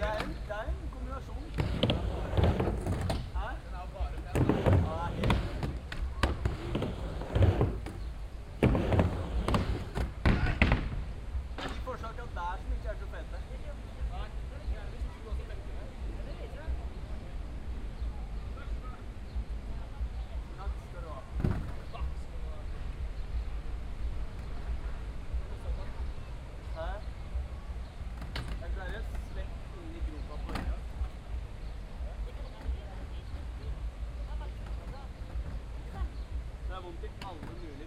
Time, time. Alle mulige.